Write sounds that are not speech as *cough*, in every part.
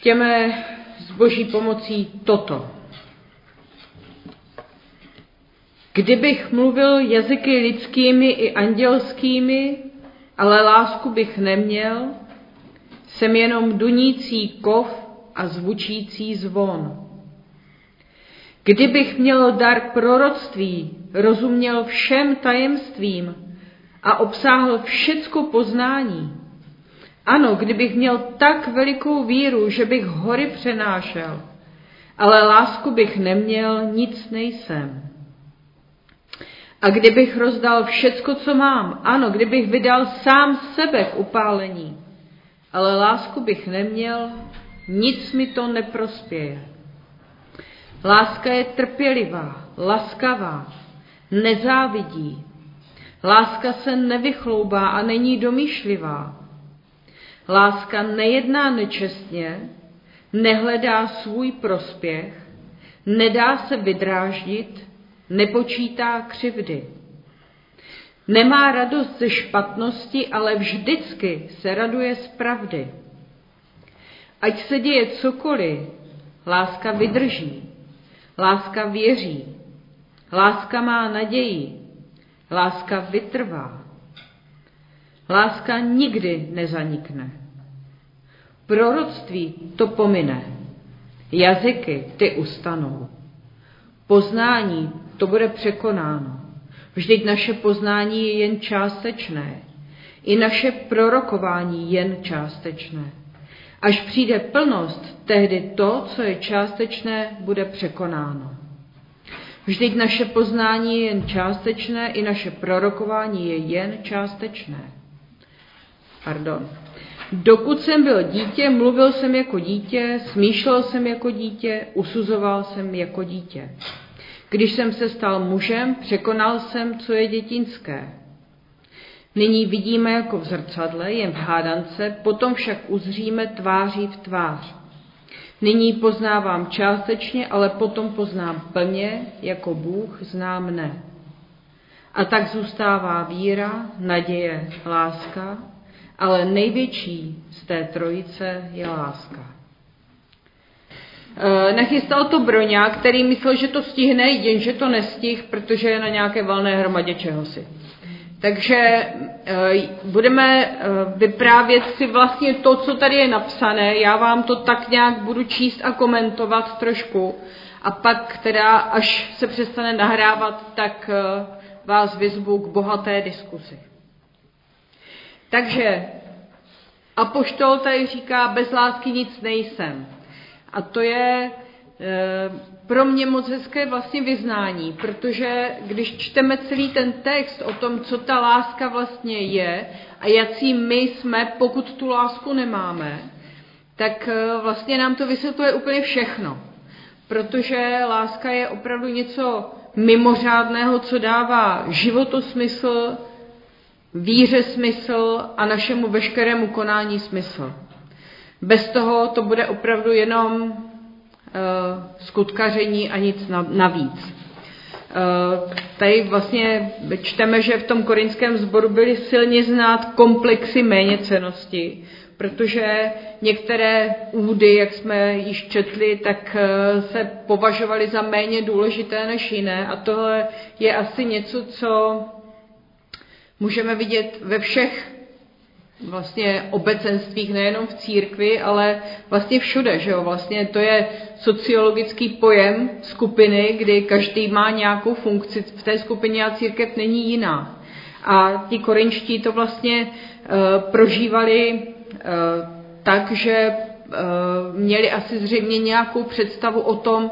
Čtěme s boží pomocí toto. Kdybych mluvil jazyky lidskými i andělskými, ale lásku bych neměl, jsem jenom dunící kov a zvučící zvon. Kdybych měl dar proroctví, rozuměl všem tajemstvím a obsáhl všecko poznání. Ano, kdybych měl tak velikou víru, že bych hory přenášel, ale lásku bych neměl, nic nejsem. A kdybych rozdal všecko, co mám, ano, kdybych vydal sám sebe k upálení, ale lásku bych neměl, nic mi to neprospěje. Láska je trpělivá, laskavá, nezávidí. Láska se nevychloubá a není domýšlivá. Láska nejedná nečestně, nehledá svůj prospěch, nedá se vydráždit, nepočítá křivdy. Nemá radost ze špatnosti, ale vždycky se raduje z pravdy. Ať se děje cokoliv, láska vydrží, láska věří, láska má naději, láska vytrvá. Láska nikdy nezanikne. Proroctví to pomine, jazyky ty ustanou. Poznání to bude překonáno. Vždyť naše poznání je jen částečné. I naše prorokování jen částečné. Až přijde plnost, tehdy to, co je částečné, bude překonáno. Vždyť naše poznání je jen částečné, i naše prorokování je jen částečné. Pardon. Dokud jsem byl dítě, mluvil jsem jako dítě, smýšlel jsem jako dítě, usuzoval jsem jako dítě. Když jsem se stal mužem, překonal jsem, co je dětinské. Nyní vidíme jako v zrcadle, jen v hádance, potom však uzříme tváří v tvář. Nyní poznávám částečně, ale potom poznám plně, jako Bůh zná mne. A tak zůstává víra, naděje, láska, ale největší z té trojice je láska. E, nachystal to Broňa, který myslel, že to stihne, jenže to nestih, protože je na nějaké valné hromadě čehosi. Takže eh, budeme eh, vyprávět si vlastně to, co tady je napsané. Já vám to tak nějak budu číst a komentovat trošku. A pak teda, až se přestane nahrávat, tak vás vyzvu k bohaté diskusi. Takže Apoštol tady říká, bez lásky nic nejsem. A to je pro mě moc hezké vlastně vyznání, protože když čteme celý ten text o tom, co ta láska vlastně je a jaký my jsme, pokud tu lásku nemáme, tak eh, vlastně nám to vysvětluje úplně všechno. Protože láska je opravdu něco mimořádného, co dává životu smysl, víře smysl a našemu veškerému konání smysl. Bez toho to bude opravdu jenom Eh, skutkaření a nic navíc. Eh, tady vlastně čteme, že v tom korinském sboru byly silně znát komplexy méněcenosti, protože některé údy, jak jsme již četli, tak eh, se považovaly za méně důležité než jiné a tohle je asi něco, co můžeme vidět ve všech vlastně obecenstvích, nejenom v církvi, ale vlastně všude, že jo? Vlastně to je sociologický pojem skupiny, kdy každý má nějakou funkci v té skupině a církev není jiná. A ti korinští to vlastně uh, prožívali uh, tak, že uh, měli asi zřejmě nějakou představu o tom,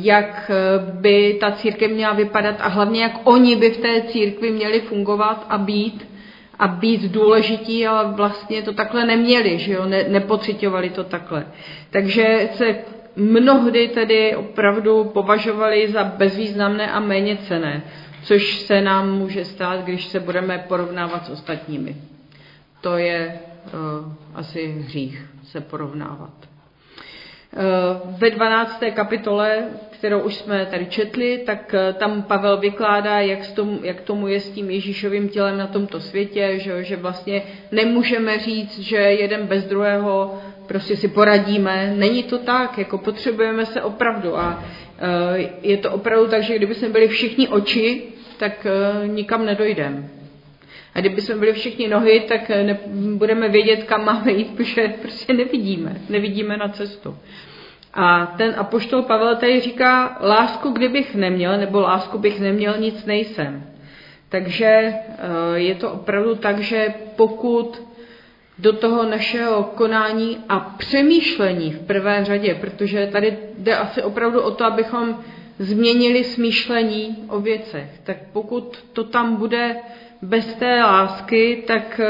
jak by ta církev měla vypadat a hlavně jak oni by v té církvi měli fungovat a být a být důležití, ale vlastně to takhle neměli, že jo, ne, nepocitovali to takhle. Takže se mnohdy tedy opravdu považovali za bezvýznamné a méně cené, což se nám může stát, když se budeme porovnávat s ostatními. To je uh, asi hřích se porovnávat. Ve 12. kapitole, kterou už jsme tady četli, tak eh, tam Pavel vykládá, jak, tomu, jak tomu je s tím Ježíšovým tělem na tomto světě, že, že vlastně nemůžeme říct, že jeden bez druhého prostě si poradíme. Není to tak, jako potřebujeme se opravdu a eh, je to opravdu tak, že kdyby jsme byli všichni oči, tak nikam nedojdeme. A kdyby jsme byli všichni nohy, tak eh, ne, budeme vědět, kam máme jít, *laughs* protože prostě nevidíme, nevidíme na cestu. A ten apoštol Pavel tady říká, lásku kdybych neměl, nebo lásku bych neměl, nic nejsem. Takže eh, je to opravdu tak, že pokud do toho našeho konání a přemýšlení v prvé řadě, protože tady jde asi opravdu o to, abychom změnili smýšlení o věcech, tak pokud to tam bude bez té lásky, tak eh,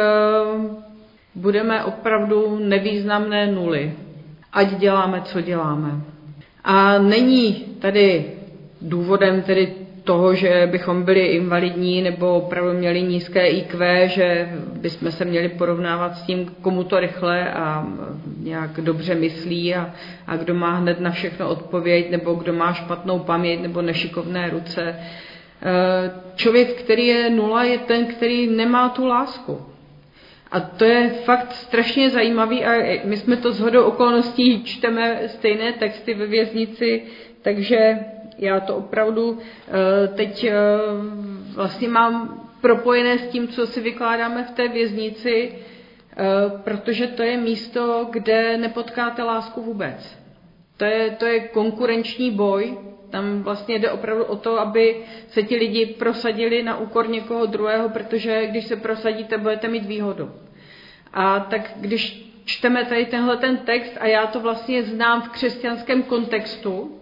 budeme opravdu nevýznamné nuly, ať děláme, co děláme. A není tady důvodem tedy toho, že bychom byli invalidní nebo opravdu měli nízké IQ, že bychom se měli porovnávat s tím, komu to rychle a nějak dobře myslí a, a kdo má hned na všechno odpověď, nebo kdo má špatnou paměť nebo nešikovné ruce. Eh, člověk, který je nula, je ten, který nemá tu lásku. A to je fakt strašně zajímavý a my jsme to shodou okolností čteme stejné texty ve věznici, takže já to opravdu eh, teď eh, vlastně mám propojené s tím, co si vykládáme v té věznici, protože to je místo, kde nepotkáte lásku vůbec. To je, to je konkurenční boj, tam vlastně jde opravdu o to, aby se ti lidi prosadili na úkor někoho druhého, protože když se prosadíte, budete mít výhodu. A tak když čteme tady tenhle ten text a já to vlastně znám v křesťanském kontextu,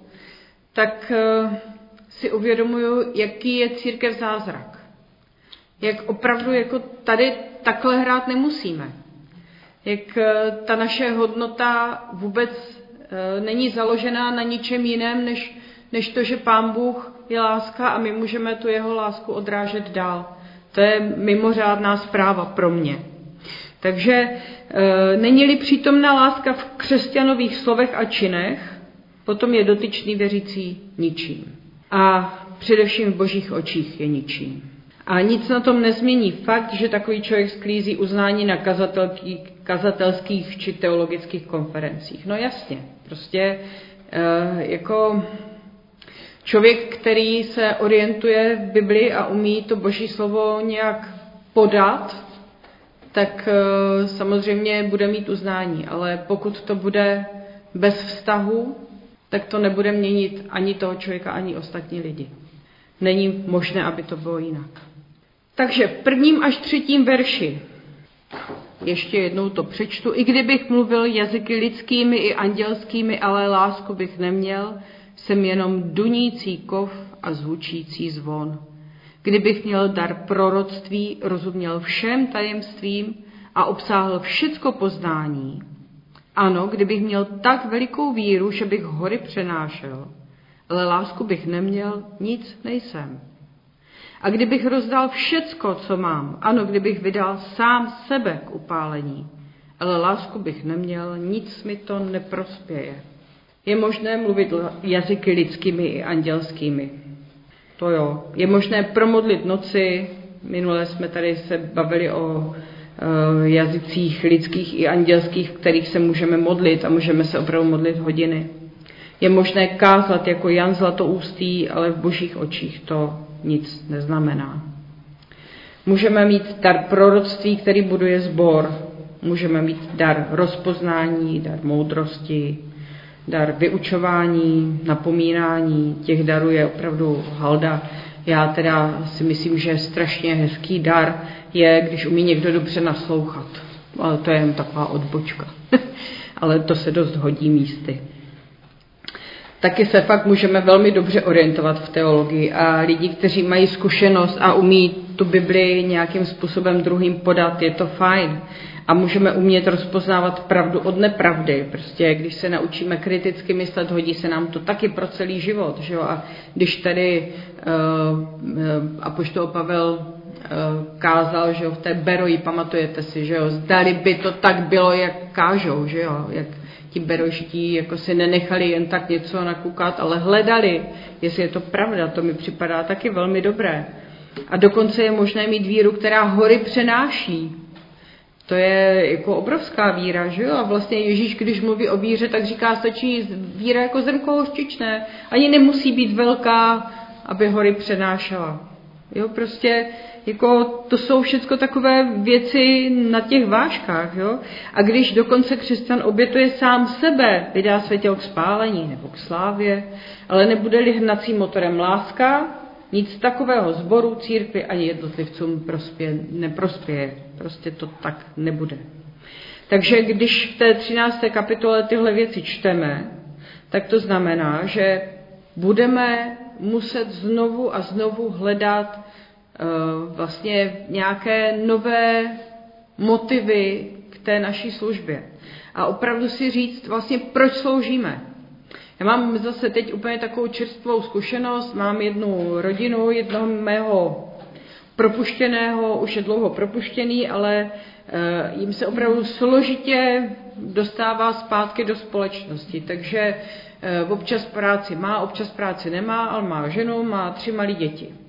tak eh, si uvědomuju, jaký je církev zázrak. Jak opravdu jako tady takhle hrát nemusíme. Jak eh, ta naše hodnota vůbec není založená na ničem jiném, než než to, že Pán Bůh je láska a my můžeme tu jeho lásku odrážet dál. To je mimořádná zpráva pro mě. Takže e, není-li přítomná láska v křesťanových slovech a činech, potom je dotyčný věřící ničím. A především v božích očích je ničím. A nic na tom nezmění fakt, že takový člověk sklízí uznání na kazatelských či teologických konferencích. No jasně, prostě e, jako Člověk, který se orientuje v Bibli a umí to boží slovo nějak podat, tak eh, samozřejmě bude mít uznání, ale pokud to bude bez vztahu, tak to nebude měnit ani toho člověka, ani ostatní lidi. Není možné, aby to bylo jinak. Takže v prvním až třetím verši, ještě jednou to přečtu, i kdybych mluvil jazyky lidskými i andělskými, ale lásku bych neměl, jsem jenom dunící kov a zvučící zvon. Kdybych měl dar proroctví, rozuměl všem tajemstvím a obsáhl všecko poznání. Ano, kdybych měl tak velikou víru, že bych hory přenášel, ale lásku bych neměl, nic nejsem. A kdybych rozdal všecko, co mám, ano, kdybych vydal sám sebe k upálení, ale lásku bych neměl, nic mi to neprospěje. Je možné mluvit jazyky lidskými i andělskými. To jo. Je možné promodlit noci. Minule jsme tady se bavili o e, jazycích lidských i andělských, kterých se můžeme modlit a můžeme se opravdu modlit hodiny. Je možné kázat jako Jan Zlatoustý, ale v božích očích to nic neznamená. Můžeme mít dar proroctví, který buduje sbor. Můžeme mít dar rozpoznání, dar moudrosti, dar vyučování, napomínání, těch darů je opravdu halda. Já teda si myslím, že strašně hezký dar je, když umí někdo dobře naslouchat. Ale to je jen taková odbočka. *laughs* Ale to se dost hodí místy. Taky se fakt můžeme velmi dobře orientovat v teologii a lidi, kteří mají zkušenost a umí tu Bibli nějakým způsobem druhým podat, je to fajn a můžeme umět rozpoznávat pravdu od nepravdy. Prostě když se naučíme kriticky myslet, hodí se nám to taky pro celý život. Že jo? A když tady uh, apoštol Pavel kázal, že jo, v té Beroji, pamatujete si, že jo, zdali by to tak bylo, jak kážou, že jo, jak ti beroští jako si nenechali jen tak něco nakukat, ale hledali, jestli je to pravda, to mi připadá taky velmi dobré. A dokonce je možné mít víru, která hory přenáší. To je jako obrovská víra, že jo? A vlastně Ježíš, když mluví o víře, tak říká, stačí víra jako zrnko hořčičné. Ani nemusí být velká, aby hory přenášela. Jo, prostě jako to jsou všechno takové věci na těch vážkách. Jo? A když dokonce křesťan obětuje sám sebe, vydá své tělo k spálení nebo k slávě, ale nebude-li hnacím motorem láska, nic takového zboru, církvy ani jednotlivcům prospě, neprospěje. Prostě to tak nebude. Takže když v té 13. kapitole tyhle věci čteme, tak to znamená, že budeme muset znovu a znovu hledat vlastně nějaké nové motivy k té naší službě. A opravdu si říct vlastně, proč sloužíme. Já mám zase teď úplně takovou čerstvou zkušenost. Mám jednu rodinu, jednoho mého propuštěného, už je dlouho propuštěný, ale eh, jim se opravdu složitě dostává zpátky do společnosti. Takže eh, občas práci má, občas práci nemá, ale má ženu, má tři malé děti.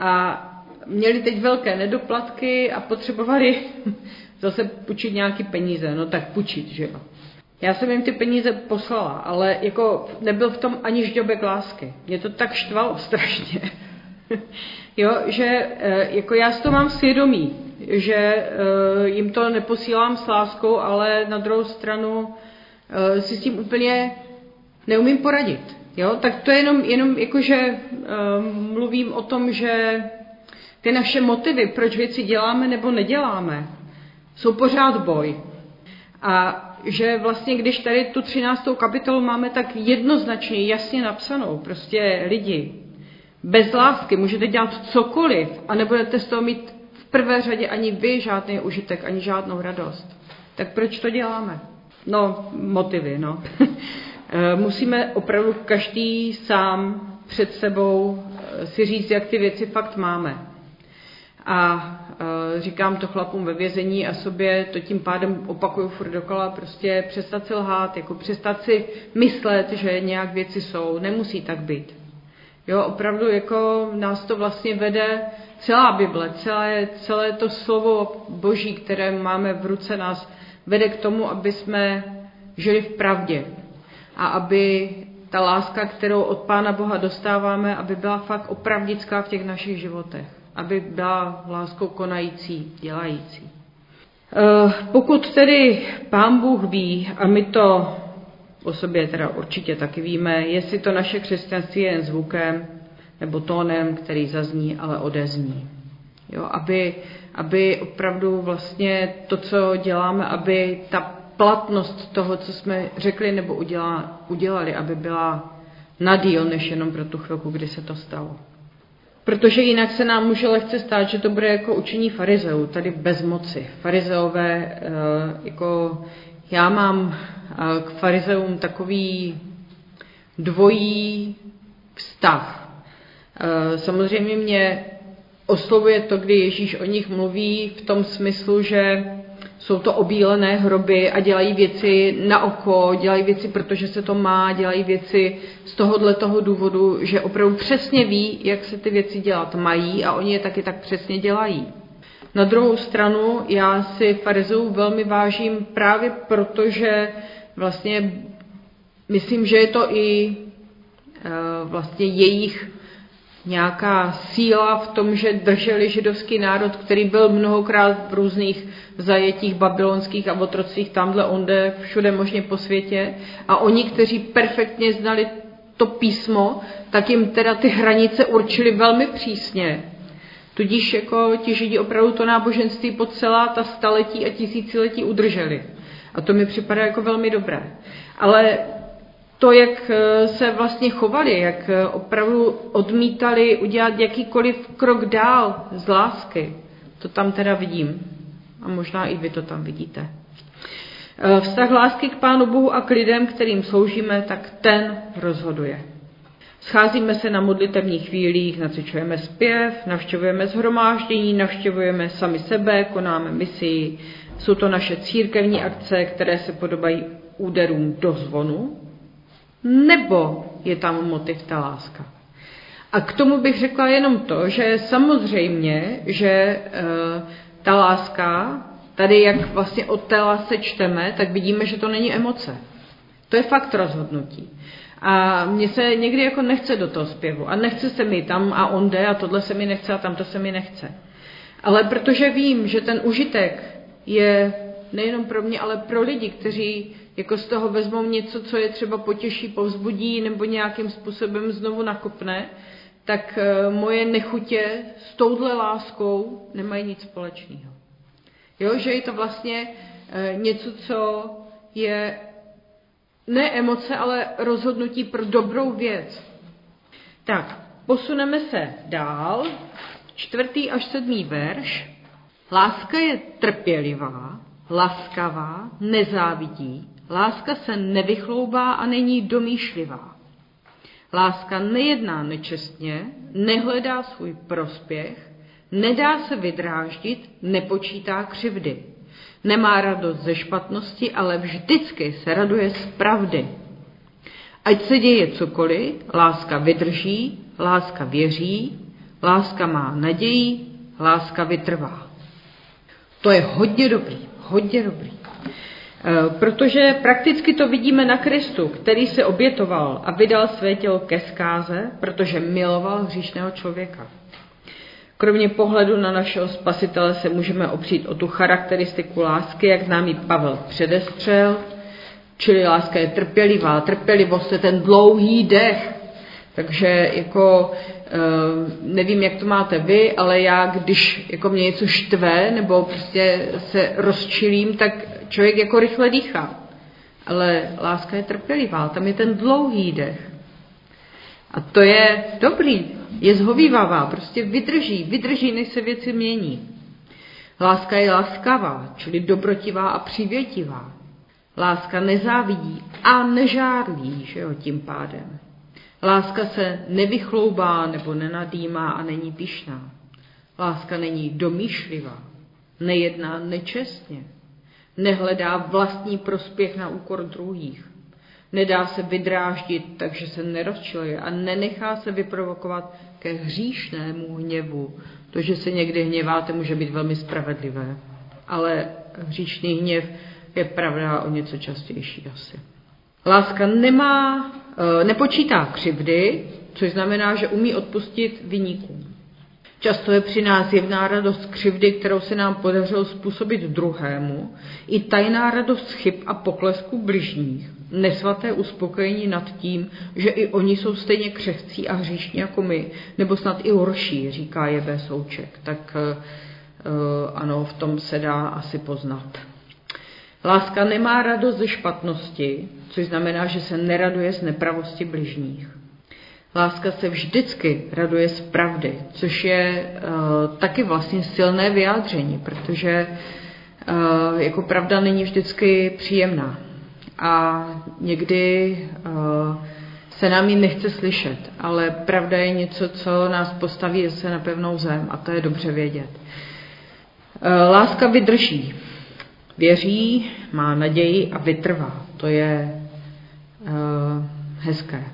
A měli teď velké nedoplatky a potřebovali *laughs* zase půjčit nějaký peníze. No tak půjčit, že jo. Já jsem jim ty peníze poslala, ale jako nebyl v tom ani žďobek lásky. Mě to tak štvalo *laughs* strašně. jo, že eh, jako já s to mám svědomí, že eh, jim to neposílám s láskou, ale na druhou stranu eh, si s tím úplně neumím poradit. Jo? Tak to je jenom, jenom jako, že mluvím o tom, že ty naše motivy, proč věci děláme nebo neděláme, jsou pořád boj. A že vlastně, když tady tu 13. kapitolu máme tak jednoznačně, jasně napsanou, prostě lidi, bez lásky můžete dělat cokoliv a nebudete z toho mít v prvé řadě ani vy žádný užitek, ani žádnou radost. Tak proč to děláme? No, motivy, no. *laughs* Eh, musíme opravdu každý sám před sebou eh, si říct, jak ty věci fakt máme. A e, říkám to chlapům ve vězení a sobě to tím pádem opakuju furt dokola, prostě přestat si lhát, jako přestat si myslet, že nějak věci jsou, nemusí tak být. Jo, opravdu jako nás to vlastně vede celá Bible, celé, celé to slovo Boží, které máme v ruce, nás vede k tomu, aby jsme žili v pravdě a aby ta láska, kterou od Pána Boha dostáváme, aby byla fakt opravdická v těch našich životech aby byla láskou konající, dělající. Eh, pokud tedy Pán Bůh ví, a my to o sobě teda určitě taky víme, jestli to naše křesťanství je jen zvukem nebo tónem, který zazní, ale odezní. Jo, aby, aby opravdu vlastně to, co děláme, aby ta platnost toho, co jsme řekli nebo udělali, aby byla na díl, než jenom pro tu chvilku, kdy se to stalo. Protože jinak se nám může lehce stát, že to bude jako učení farizeů, tady bez moci. Farizeové, eh, jako já mám eh, k farizeům takový dvojí vztah. Eh, samozřejmě mě oslovuje to, kdy Ježíš o nich mluví v tom smyslu, že jsou to obílené hroby a dělají věci na oko, dělají věci, protože se to má, dělají věci z tohohle toho důvodu, že opravdu přesně ví, jak se ty věci dělat mají a oni je taky tak přesně dělají. Na druhou stranu já si farizů velmi vážím právě proto, že vlastně myslím, že je to i eh, vlastně jejich nějaká síla v tom, že drželi židovský národ, který byl mnohokrát v různých zajetích babylonských a otrocích tamhle onde, všude možně po světě. A oni, kteří perfektně znali to písmo, tak jim teda ty hranice určili velmi přísně. Tudíž jako ti židi opravdu to náboženství po celá ta staletí a tisíciletí udrželi. A to mi připadá jako velmi dobré. Ale to, jak eh, se vlastně chovali, jak eh, opravdu odmítali udělat jakýkoliv krok dál z lásky, to tam teda vidím. A možná i vy to tam vidíte. Eh, vztah lásky k Pánu Bohu a k lidem, kterým sloužíme, tak ten rozhoduje. Scházíme se na modlitevních chvílích, nacvičujeme zpěv, navštěvujeme zhromáždění, navštěvujeme sami sebe, konáme misi. Jsou to naše církevní akce, které se podobají úderům do zvonu, nebo je tam motiv ta láska. A k tomu bych řekla jenom to, že samozřejmě, že e, ta láska, tady jak vlastně od té lásce čteme, tak vidíme, že to není emoce. To je fakt rozhodnutí. A mně se někdy jako nechce do toho zpěvu a nechce se mi tam a on jde a tohle se mi nechce a tamto se mi nechce. Ale protože vím, že ten užitek je nejenom pro mě, ale pro lidi, kteří jako z toho vezmou něco, co je třeba potěší, povzbudí nebo nějakým způsobem znovu nakopne, tak eh, moje nechutě s touhle láskou nemají nic společného. Jo, že je to vlastně eh, něco, co je ne emoce, ale rozhodnutí pro dobrou věc. Tak, posuneme se dál. Čtvrtý až sedmý verš. Láska je trpělivá, laskavá, nezávidí. Láska se nevychloubá a není domýšlivá. Láska nejedná nečestně, nehledá svůj prospěch, nedá se vydráždit, nepočítá křivdy. Nemá radost ze špatnosti, ale vždycky se raduje z pravdy. Ať se děje cokoliv, láska vydrží, láska věří, láska má naději, láska vytrvá. To je hodně dobrý, hodně dobrý. E, protože prakticky to vidíme na Kristu, který se obětoval a vydal své tělo ke zkáze, protože miloval hříšného člověka. Kromě pohledu na našeho spasitele se můžeme opřít o tu charakteristiku lásky, jak nám ji Pavel předestřel, čili láska je trpělivá, trpělivost je ten dlouhý dech. Takže jako eh, nevím, jak to máte vy, ale já, když jako mě něco štve nebo prostě se rozčilím, tak člověk jako rychle dýchá. Ale láska je trpělivá, tam je ten dlouhý dech. A to je dobrý, je zhovývavá, prostě vydrží, vydrží, než se věci mění. Láska je laskavá, čili dobrotivá a přivětivá. Láska nezávidí a nežárlí, že jo, tím pádem. Láska se nevychloubá nebo nenadýmá a není pišná. Láska není domýšlivá, nejedná nečestně, nehledá vlastní prospěch na úkor druhých, Nedá se vydráždit, takže se nerozčiluje a nenechá se vyprovokovat ke hříšnému hněvu. To, že se někdy hněváte, může být velmi spravedlivé, ale hříšný hněv je pravda o něco častější asi. Láska nemá, eh, nepočítá křivdy, což znamená, že umí odpustit vyníkům. Často je při nás jevná radost křivdy, kterou se nám podařilo způsobit druhému, i tajná radost chyb a poklesku bližních, nesvaté uspokojení nad tím, že i oni jsou stejně křehcí a hříšní jako my, nebo snad i horší, říká J.B. Souček. Tak uh, ano, v tom se dá asi poznat. Láska nemá radost ze špatnosti, což znamená, že se neraduje z nepravosti bližních. Láska se vždycky raduje z pravdy, což je uh, taky vlastně silné vyjádření, protože uh, jako pravda není vždycky příjemná. A někdy uh, se nám ji nechce slyšet, ale pravda je něco, co nás postaví zase na pevnou zem a to je dobře vědět. Láska vydrží, věří, má naději a vytrvá. To je uh, hezké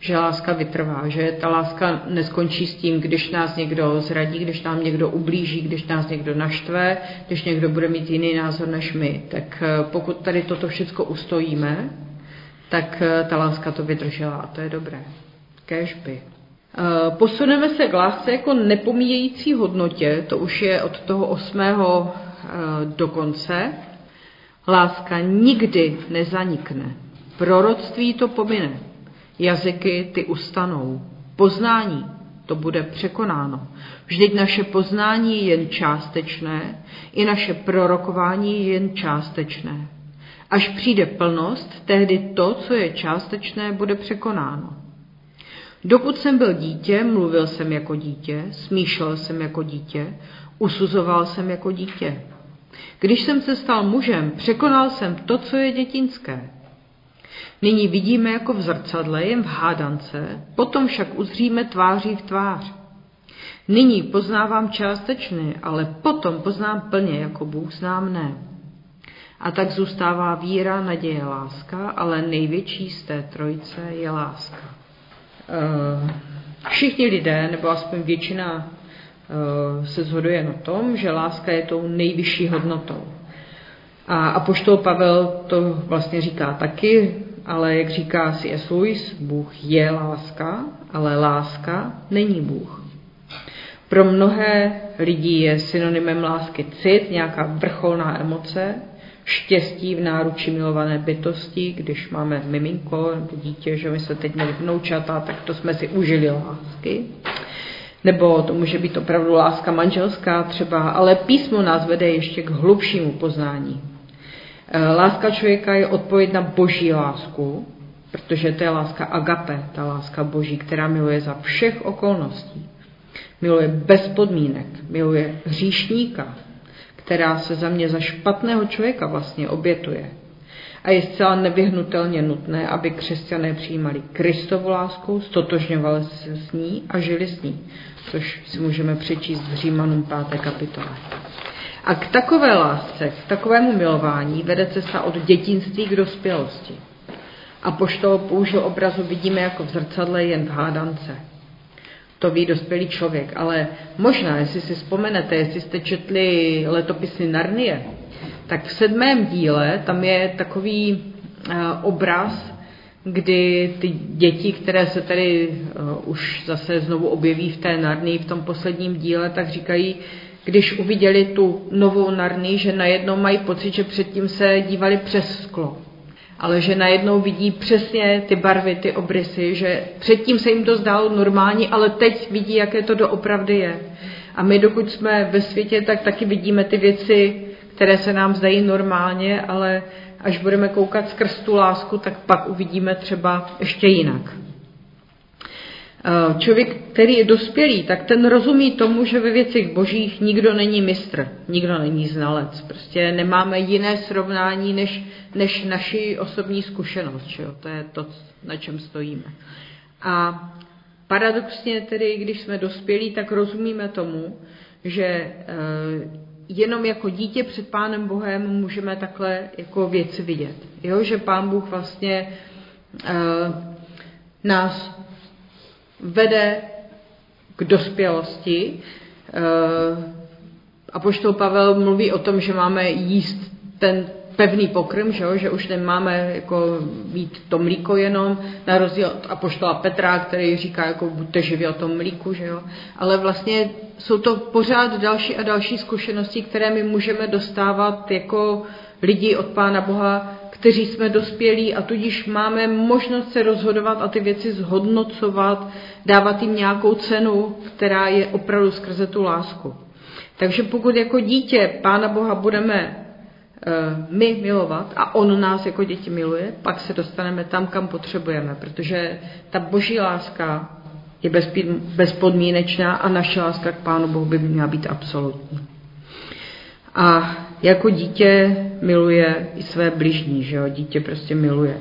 že láska vytrvá, že ta láska neskončí s tím, když nás někdo zradí, když nám někdo ublíží, když nás někdo naštve, když někdo bude mít jiný názor než my. Tak eh, pokud tady toto všechno ustojíme, tak eh, ta láska to vydržela a to je dobré. Kéžby. Posuneme se k lásce jako nepomíjející hodnotě, to už je od toho osmého do konce. Láska nikdy nezanikne. Proroctví to pomine jazyky ty ustanou. Poznání to bude překonáno. Vždyť naše poznání je jen částečné, i naše prorokování je jen částečné. Až přijde plnost, tehdy to, co je částečné, bude překonáno. Dokud jsem byl dítě, mluvil jsem jako dítě, smýšlel jsem jako dítě, usuzoval jsem jako dítě. Když jsem se stal mužem, překonal jsem to, co je dětinské. Nyní vidíme jako v zrcadle, jen v hádance, potom však uzříme tváří v tvář. Nyní poznávám částečně, ale potom poznám plně, jako Bůh znám ne. A tak zůstává víra, naděje, láska, ale největší z té trojice je láska. Eh, všichni lidé, nebo aspoň většina se shoduje na tom, že láska je tou nejvyšší hodnotou. A apoštol Pavel to vlastně říká taky, ale jak říká C.S. Lewis, Bůh je láska, ale láska není Bůh. Pro mnohé lidi je synonymem lásky cit, nějaká vrcholná emoce, štěstí v náruči milované bytosti, když máme miminko nebo dítě, že my se teď měli vnoučata, tak to jsme si užili lásky. Nebo to může být opravdu láska manželská třeba, ale písmo nás vede ještě k hlubšímu poznání. Eh, láska člověka je odpověď na boží lásku, protože to je láska agape, ta láska boží, která miluje za všech okolností. Miluje bez podmínek, miluje hříšníka, která se za mě za špatného člověka vlastně obětuje. A je zcela nevyhnutelně nutné, aby křesťané přijímali Kristovu lásku, stotožňovali se s ní a žili s ní, což si můžeme přečíst v Římanům 5. kapitole. A k takové lásce, k takovému milování vede cesta od dětinství k dospělosti. A poštol použil obrazu vidíme jako v zrcadle jen v hádance. To ví dospělý člověk, ale možná, jestli si vzpomenete, jestli jste četli letopisy Narnie, tak v sedmém díle tam je takový uh, obraz, kdy ty děti, které se tady uh, už zase znovu objeví v té Narnii v tom posledním díle, tak říkají, když uviděli tu novou Narny, že najednou mají pocit, že předtím se dívali přes sklo. Ale že najednou vidí přesně ty barvy, ty obrysy, že předtím se jim to zdálo normální, ale teď vidí, jaké to doopravdy je. A my, dokud jsme ve světě, tak taky vidíme ty věci, které se nám zdají normálně, ale až budeme koukat skrz tu lásku, tak pak uvidíme třeba ještě jinak. Eh, člověk, který je dospělý, tak ten rozumí tomu, že ve věcech božích nikdo není mistr, nikdo není znalec. Prostě nemáme jiné srovnání než, než naši osobní zkušenost. Že jo? To je to, na čem stojíme. A paradoxně tedy, když jsme dospělí, tak rozumíme tomu, že eh, jenom jako dítě před Pánem Bohem můžeme takhle jako věci vidět. Jo? Že Pán Bůh vlastně eh, nás vede k dospělosti. Eh, a poštol Pavel mluví o tom, že máme jíst ten pevný pokrm, že, jo? že už nemáme jako mít to mlíko jenom, na rozdíl od apoštola Petra, který říká, jako buďte živí o tom mlíku, že jo? ale vlastně jsou to pořád další a další zkušenosti, které my můžeme dostávat jako lidi od Pána Boha, kteří jsme dospělí a tudíž máme možnost se rozhodovat a ty věci zhodnocovat, dávat jim nějakou cenu, která je opravdu skrze tu lásku. Takže pokud jako dítě Pána Boha budeme uh, my milovat a On nás jako děti miluje, pak se dostaneme tam, kam potřebujeme, protože ta boží láska je bezpodmínečná a naše láska k Pánu Bohu by měla být absolutní. A jako dítě miluje i své bližní, že jo? Dítě prostě miluje.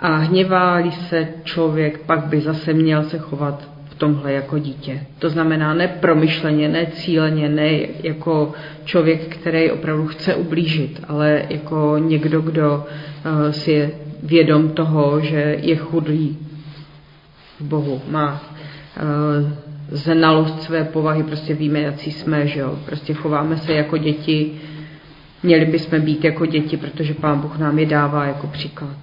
A hněvá se člověk, pak by zase měl se chovat v tomhle jako dítě. To znamená ne promyšleně, ne cíleně, ne jako člověk, který opravdu chce ublížit, ale jako někdo, kdo uh, si je vědom toho, že je chudý v Bohu, má uh, znalost své povahy, prostě víme, jaký jsme, že jo? Prostě chováme se jako děti, měli bychom být jako děti, protože Pán Bůh nám je dává jako příklad.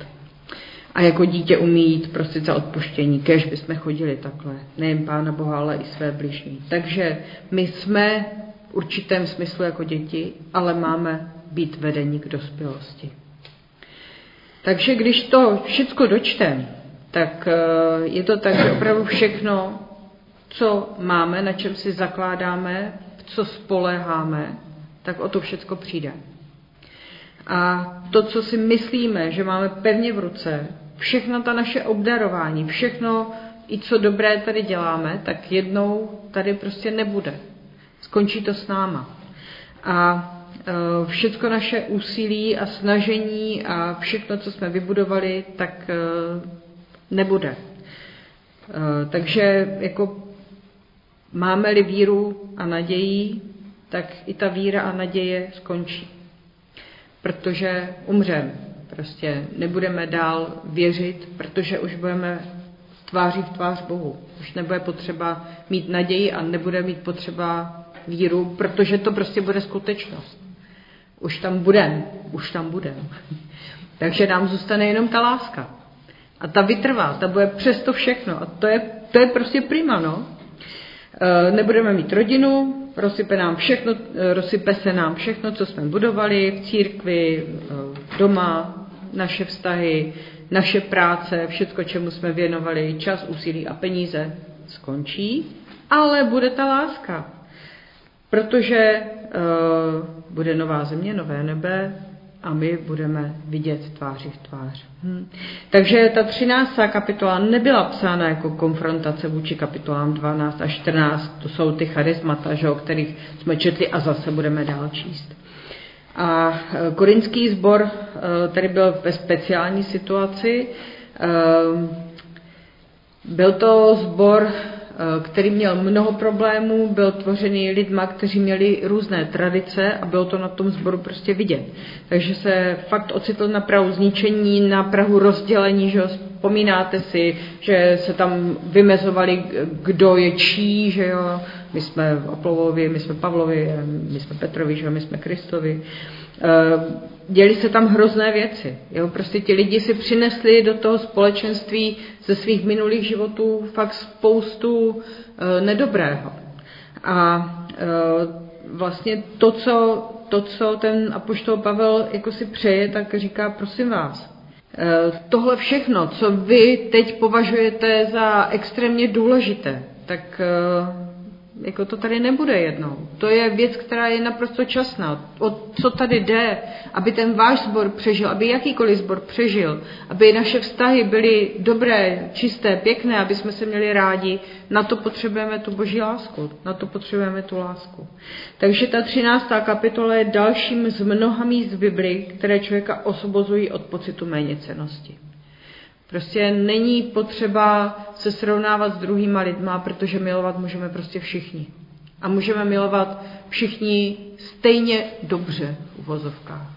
A jako dítě umí jít prostě za odpuštění, kež bychom chodili takhle. Nejen Pána Boha, ale i své bližní. Takže my jsme v určitém smyslu jako děti, ale máme být vedeni k dospělosti. Takže když to všechno dočtem, tak eh, je to tak, že opravdu všechno co máme, na čem si zakládáme, co spoléháme, tak o to všechno přijde. A to, co si myslíme, že máme pevně v ruce, všechno ta naše obdarování, všechno, i co dobré tady děláme, tak jednou tady prostě nebude. Skončí to s náma. A Eh, všechno naše úsilí a snažení a všechno, co jsme vybudovali, tak eh, nebude. Eh, takže jako máme-li víru a naději, tak i ta víra a naděje skončí. Protože umřem. Prostě nebudeme dál věřit, protože už budeme tváří v tvář Bohu. Už nebude potřeba mít naději a nebude mít potřeba víru, protože to prostě bude skutečnost už tam budem, už tam budem. *laughs* Takže nám zůstane jenom ta láska. A ta vytrvá, ta bude přesto všechno. A to je, to je prostě prima, no. E, nebudeme mít rodinu, rozsype, nám všechno, e, rozsype se nám všechno, co jsme budovali v církvi, e, doma, naše vztahy, naše práce, všechno, čemu jsme věnovali čas, úsilí a peníze, skončí, ale bude ta láska. Protože uh, bude nová země, nové nebe a my budeme vidět tváři v tvář. Hm. Takže ta 13. kapitola nebyla psána jako konfrontace vůči kapitolám 12 a 14. To jsou ty charismata, že, o kterých jsme četli a zase budeme dál číst. A eh, korinský sbor eh, tady byl ve speciální situaci. Byl to sbor který měl mnoho problémů, byl tvořený lidma, kteří měli různé tradice a bylo to na tom sboru prostě vidět. Takže se fakt ocitl na prahu zničení, na prahu rozdělení, že vzpomínáte si, že se tam vymezovali, kdo je čí, že jo, my jsme Apolovi, my jsme Pavlovi, my jsme Petrovi, že jo, my jsme Kristovi. Eh, děli se tam hrozné věci. Jo? Prostě ti lidi si přinesli do toho společenství ze svých minulých životů fakt spoustu e, nedobrého. A e, vlastně to co, to, co ten apoštol Pavel jako si přeje, tak říká, prosím vás, tohle všechno, co vy teď považujete za extrémně důležité, tak jako to tady nebude jednou. To je věc, která je naprosto časná. O co tady jde, aby ten váš sbor přežil, aby jakýkoliv sbor přežil, aby naše vztahy byly dobré, čisté, pěkné, aby jsme se měli rádi, na to potřebujeme tu boží lásku, na to potřebujeme tu lásku. Takže ta 13. kapitola je dalším z mnoha míst v Biblii, které člověka osvobozují od pocitu méněcenosti. Prostě není potřeba se srovnávat s druhýma lidma, protože milovat můžeme prostě všichni. A můžeme milovat všichni stejně dobře v uvozovkách.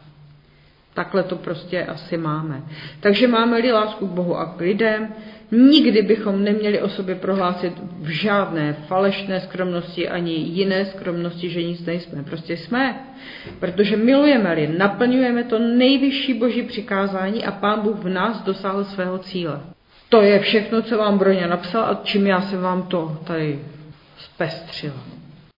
Takhle to prostě asi máme. Takže máme-li lásku k Bohu a k lidem, nikdy bychom neměli o sobě prohlásit v žádné falešné skromnosti ani jiné skromnosti, že nic nejsme. Prostě jsme. Protože milujeme-li, naplňujeme to nejvyšší boží přikázání a Pán Bůh v nás dosáhl svého cíle. To je všechno, co vám Broně napsal a čím já jsem vám to tady zpestřila.